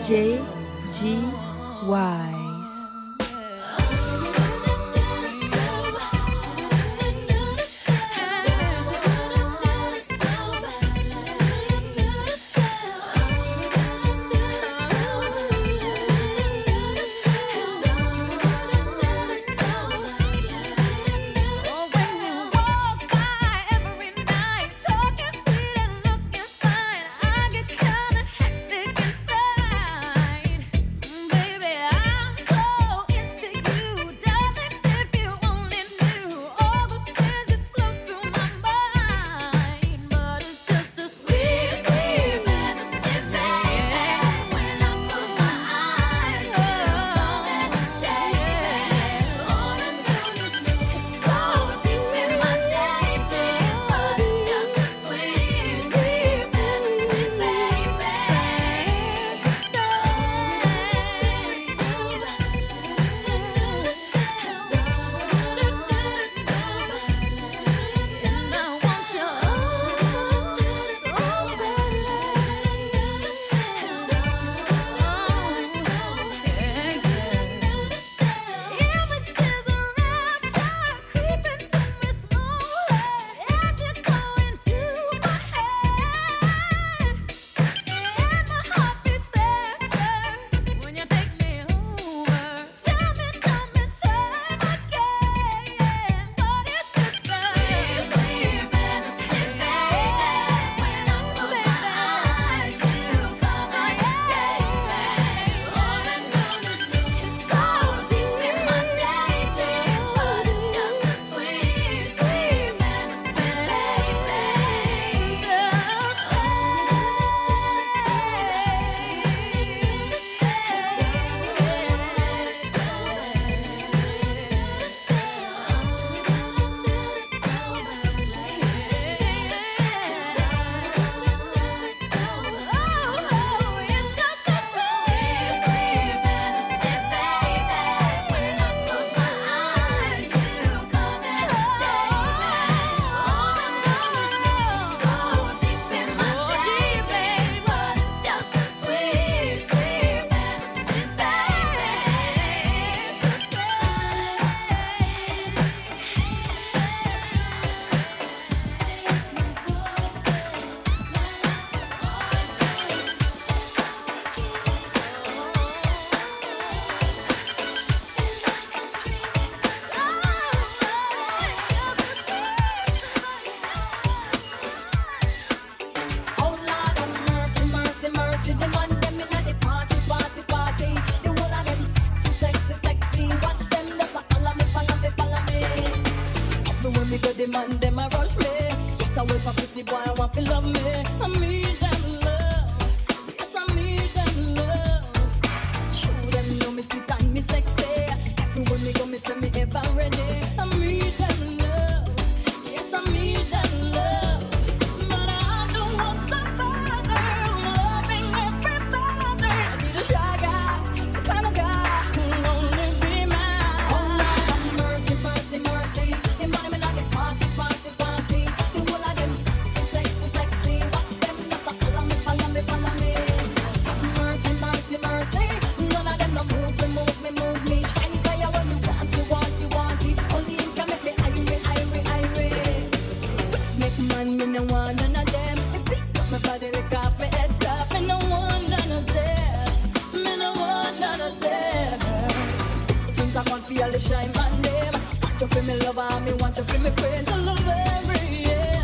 J G Y. touch me. Yes, I wait for pretty boy, I want to love me. I mean. I want to feel the shine my name. Want you feel me lover, me want you feel me friend, I love every yeah.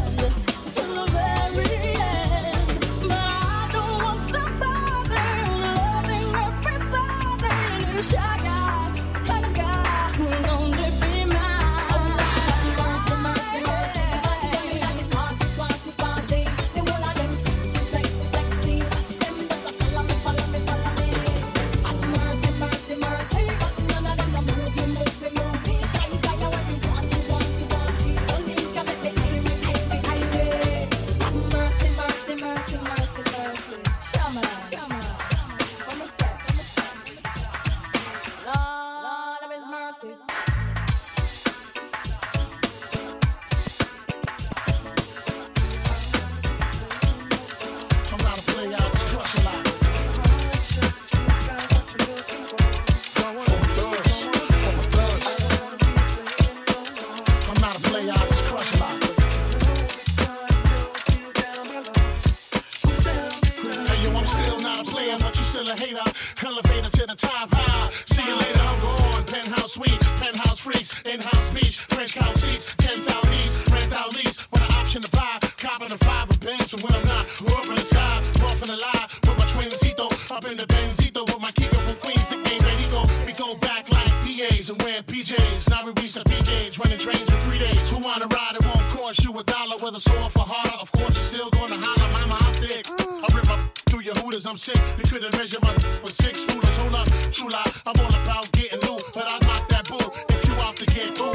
Hooters, I'm sick. You couldn't measure my with six rulers. Hold up, true lie, I'm all about getting new, but I knock that bull if you out to get through.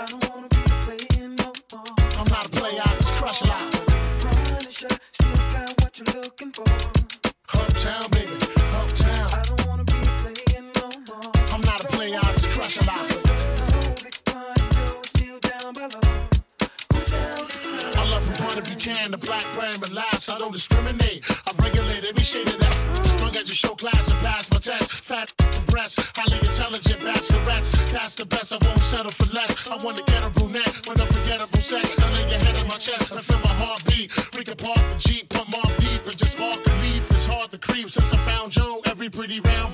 I don't wanna be playing no more. I'm not a player, I just crush a lot. Punisher, still got what you're looking for. Can, the black brand, last, I don't discriminate. I regulate every shade of that. Long as you show class and pass my test. Fat breasts, highly intelligent bachelorettes. That's the best, I won't settle for less. I want to get a brunette with unforgettable sex. I lay your head on my chest and feel my heartbeat. We can park the Jeep, put more deep, and just spark the leaf. It's hard to creep since I found Joe. Every pretty round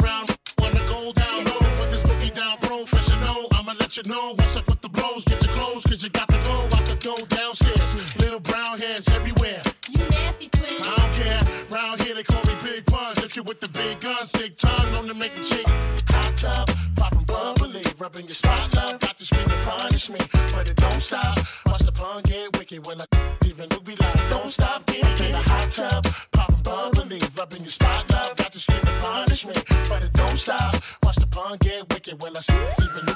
You know once I put the blows. Get your clothes, cause you got to go out the door downstairs. Little brown hairs everywhere. You nasty twin. I don't care. Round here they call me Big Puns. If you with the big guns, big tongue, known to make a chick hot tub, popping bubbly, rubbing your spot love. Got to scream and punish me, but it don't stop. Watch the pun get wicked when I even look be like, don't stop, get it in a hot tub, popping bubbly, rubbing your spot love. Got to scream and punish me, but it don't stop. Watch the pun get wicked when I even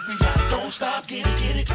stop, get it, get it.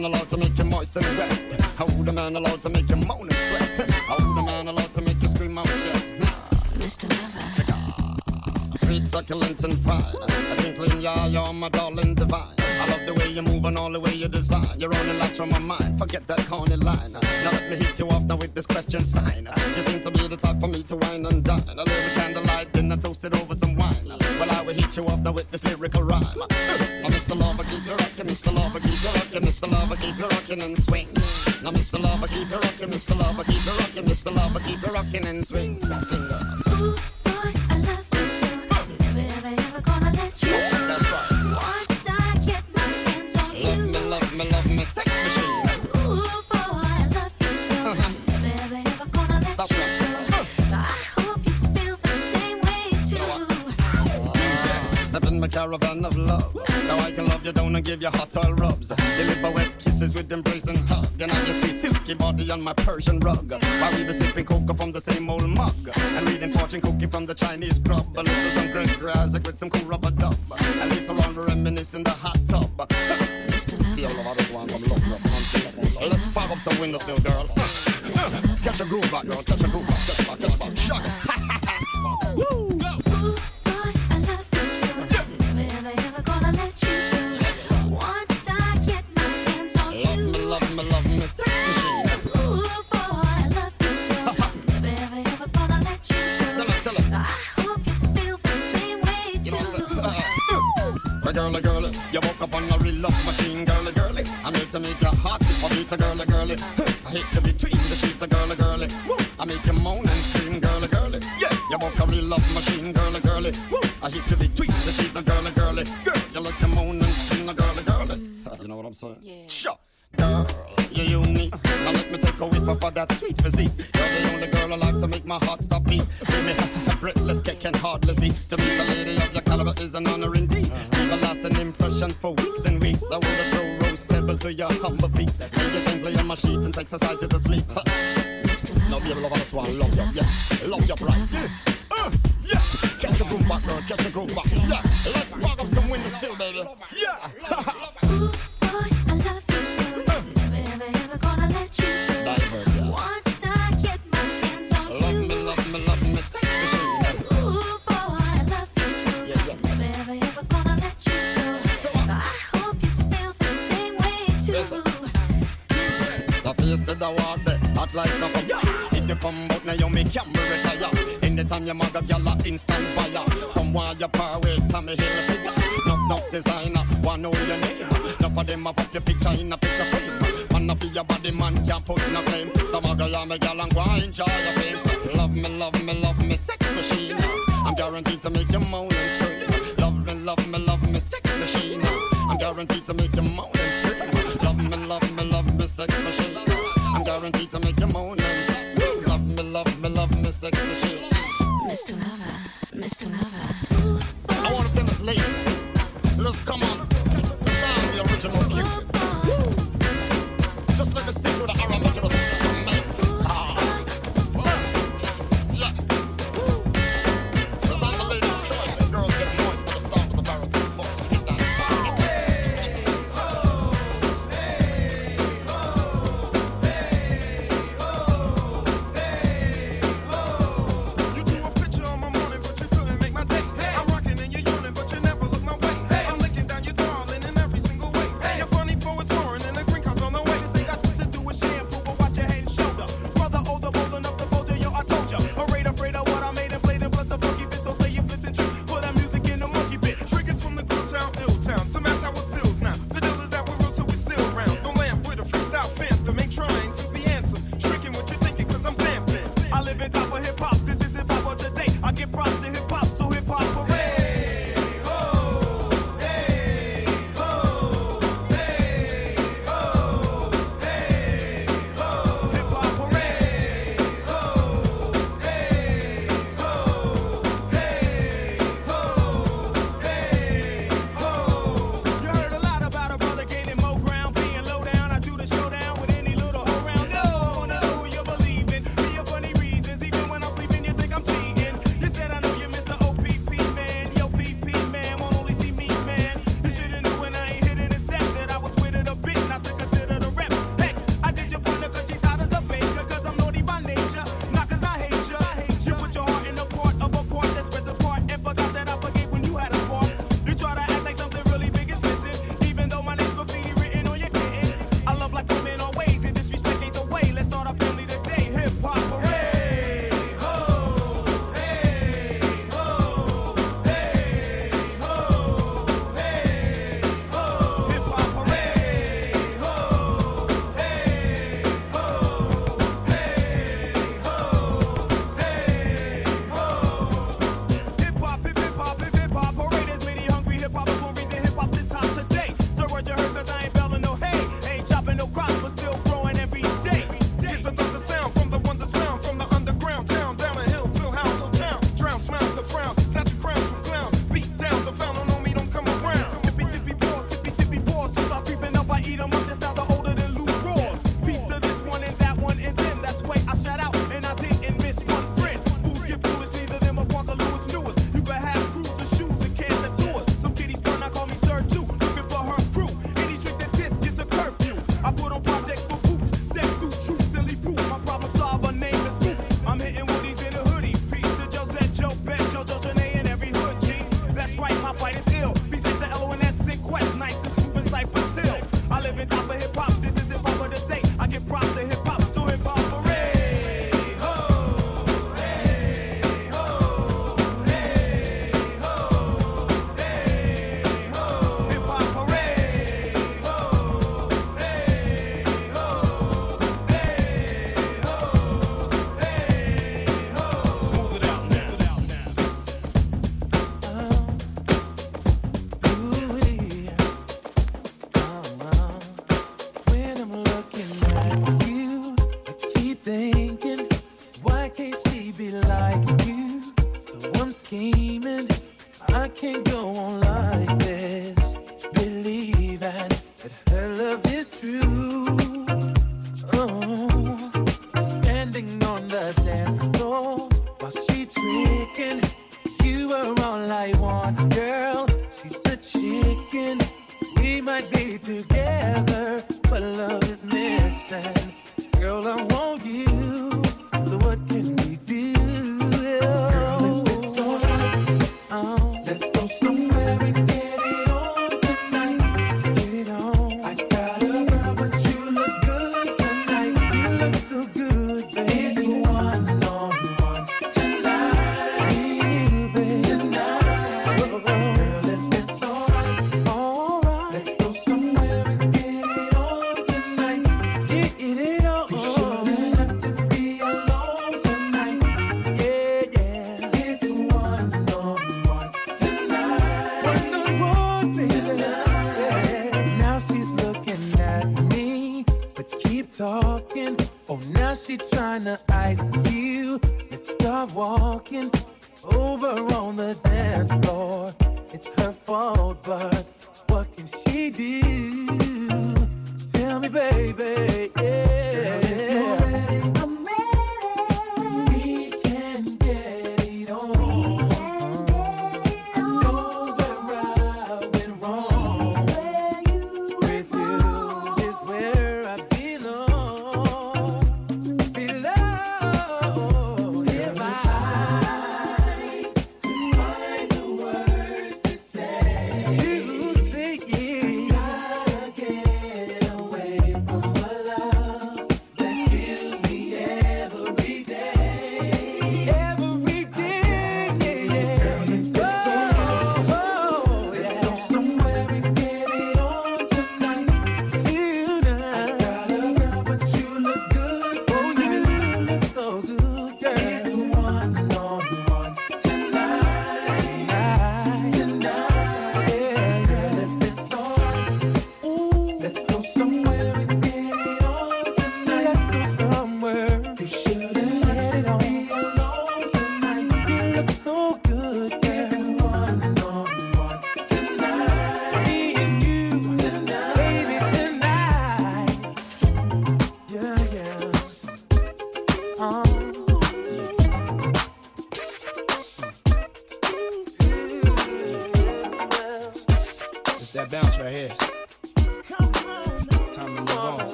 Man allowed to make you moist and wet. A man allowed to make you moan and sweat. A man allowed to make you scream out. Uh. Mr. Lover, Sweet, succulent, and fine. I think clean, yeah, you're my darling divine. I love the way you move and all the way you design. You're on the lights from my mind. Forget that corny line. Now let me hit you off now with this question sign. You seem to be the type for me to wine and dine. A little candlelight, then I toasted over hit you off now with this lyrical rhyme. Now, Mr. Lover, keep you rockin', Mr. Lover, keep you rockin', Mr. Lover, keep you rockin' and swing. Now, Mr. Lover, keep you rockin', Mr. Lover, keep you rockin', Mr. Lover, keep you rockin' and swing. Sing caravan of love. So I can love you down and give you hot oil rubs. Deliver wet kisses with embrace and tug. And I just see silky body on my Persian rug. While we be sipping cocoa from the same old mug. And reading fortune cookie from the Chinese grub. Listen to some great Isaac with some cool rubber dub. And later on we reminisce in the hot tub. Mr. Lover. Let's fire up some windowsill, girl. Catch a groove back, girl. Catch a groove back. Catch a a back. Ooh, girly, girly, you woke up on a real love machine, girly, girly. I'm here to make you hot, I beat a girly, girly. I hit you between the sheets, a girly, girly. I make you moan and scream, girly, girly. Yeah, you woke a real love machine, girly, girly. I hit you between the sheets, a girly, girly. Girl, you like to moan and scream, a girly, girly. You know what I'm saying? Yeah. Sure. Girl, you're unique. Now let me take a whiff of that sweet physique. You're the only girl I like to make my heart stop beat. Give me a breathless kick and heartless beat. To be the lady of your caliber is an honor indeed. Leave a lasting impression for weeks and weeks. I wanna throw rose pebble to your humble feet. Lay you gently on my sheet and exercise you to sleep. Mr. Lover, Love you, love you, yeah, love you, right, yeah. Uh, yeah, catch a groove back, girl, catch a groove back, yeah. Let's spark up some windowsill, baby, yeah. like a fire. If you come out now, you make camera retire. Anytime you mug a gyal, a instant fire. Someone you par with, Tommy Hilfiger. Nuff, nuff designer, wanna know your name. Enough of them a pop your picture in a picture frame. Man up your body, man can't put no claim. Some of you me gyal and go enjoy your fame. So love me, love me, love me, sex machine. I'm guaranteed to make you moan and scream. Love me, love me, love me, sex machine. I'm guaranteed to make you moan just come on, sound the original Cupid.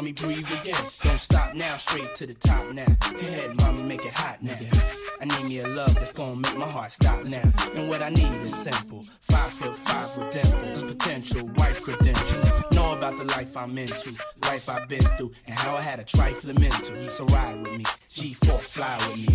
Mommy, breathe again. Don't stop now, straight to the top now. Go ahead, mommy, make it hot now. I need me a love that's gonna make my heart stop now. And what I need is simple. Five foot five with dimples, potential wife credentials. Know about the life I'm into, life I've been through, and how I had a trifling mental. So ride with me, G4 fly with me.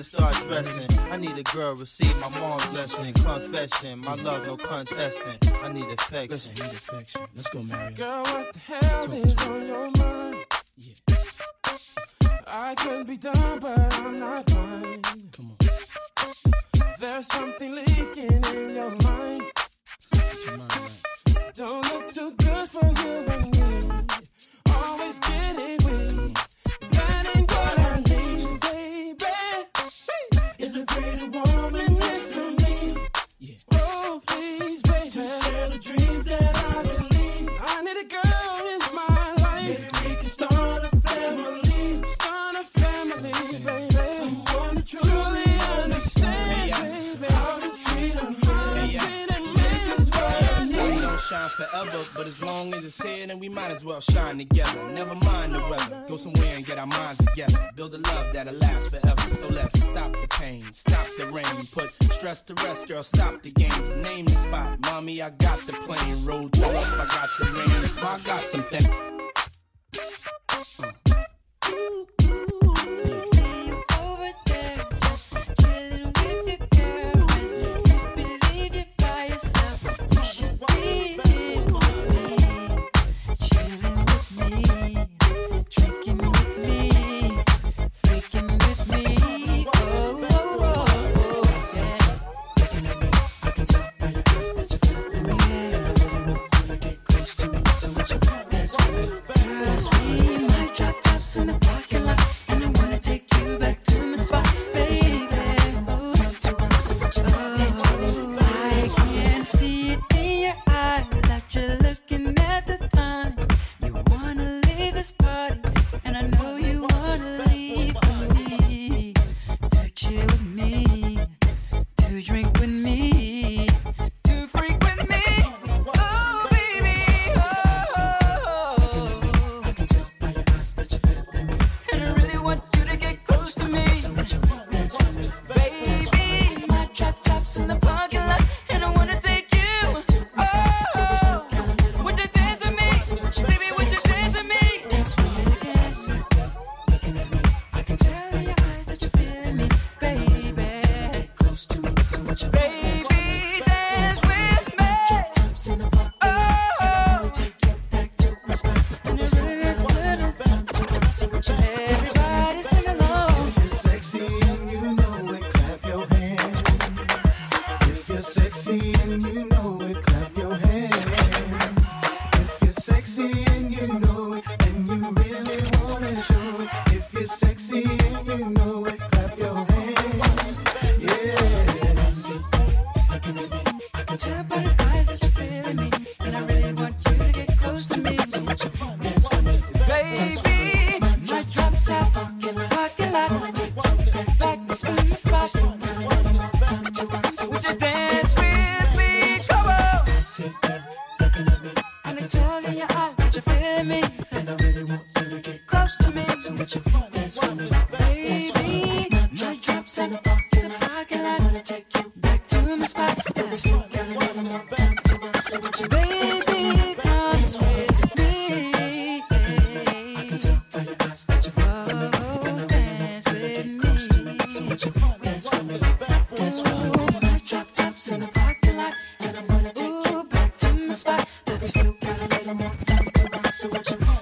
to start dressing. I need a girl receive my mom's blessing, confession. My love, no contesting. I need affection. Listen, need affection. Let's go, Mario. Girl, what the hell is on your mind? Yeah, I could be done, but I'm not blind. come on. There's something leaking in your to drink with me. you know it. dance with me, dance with me. My drop tops in the parking lot, and I'm gonna take you back to my spot. But we still got a little more time to rock, so what you want?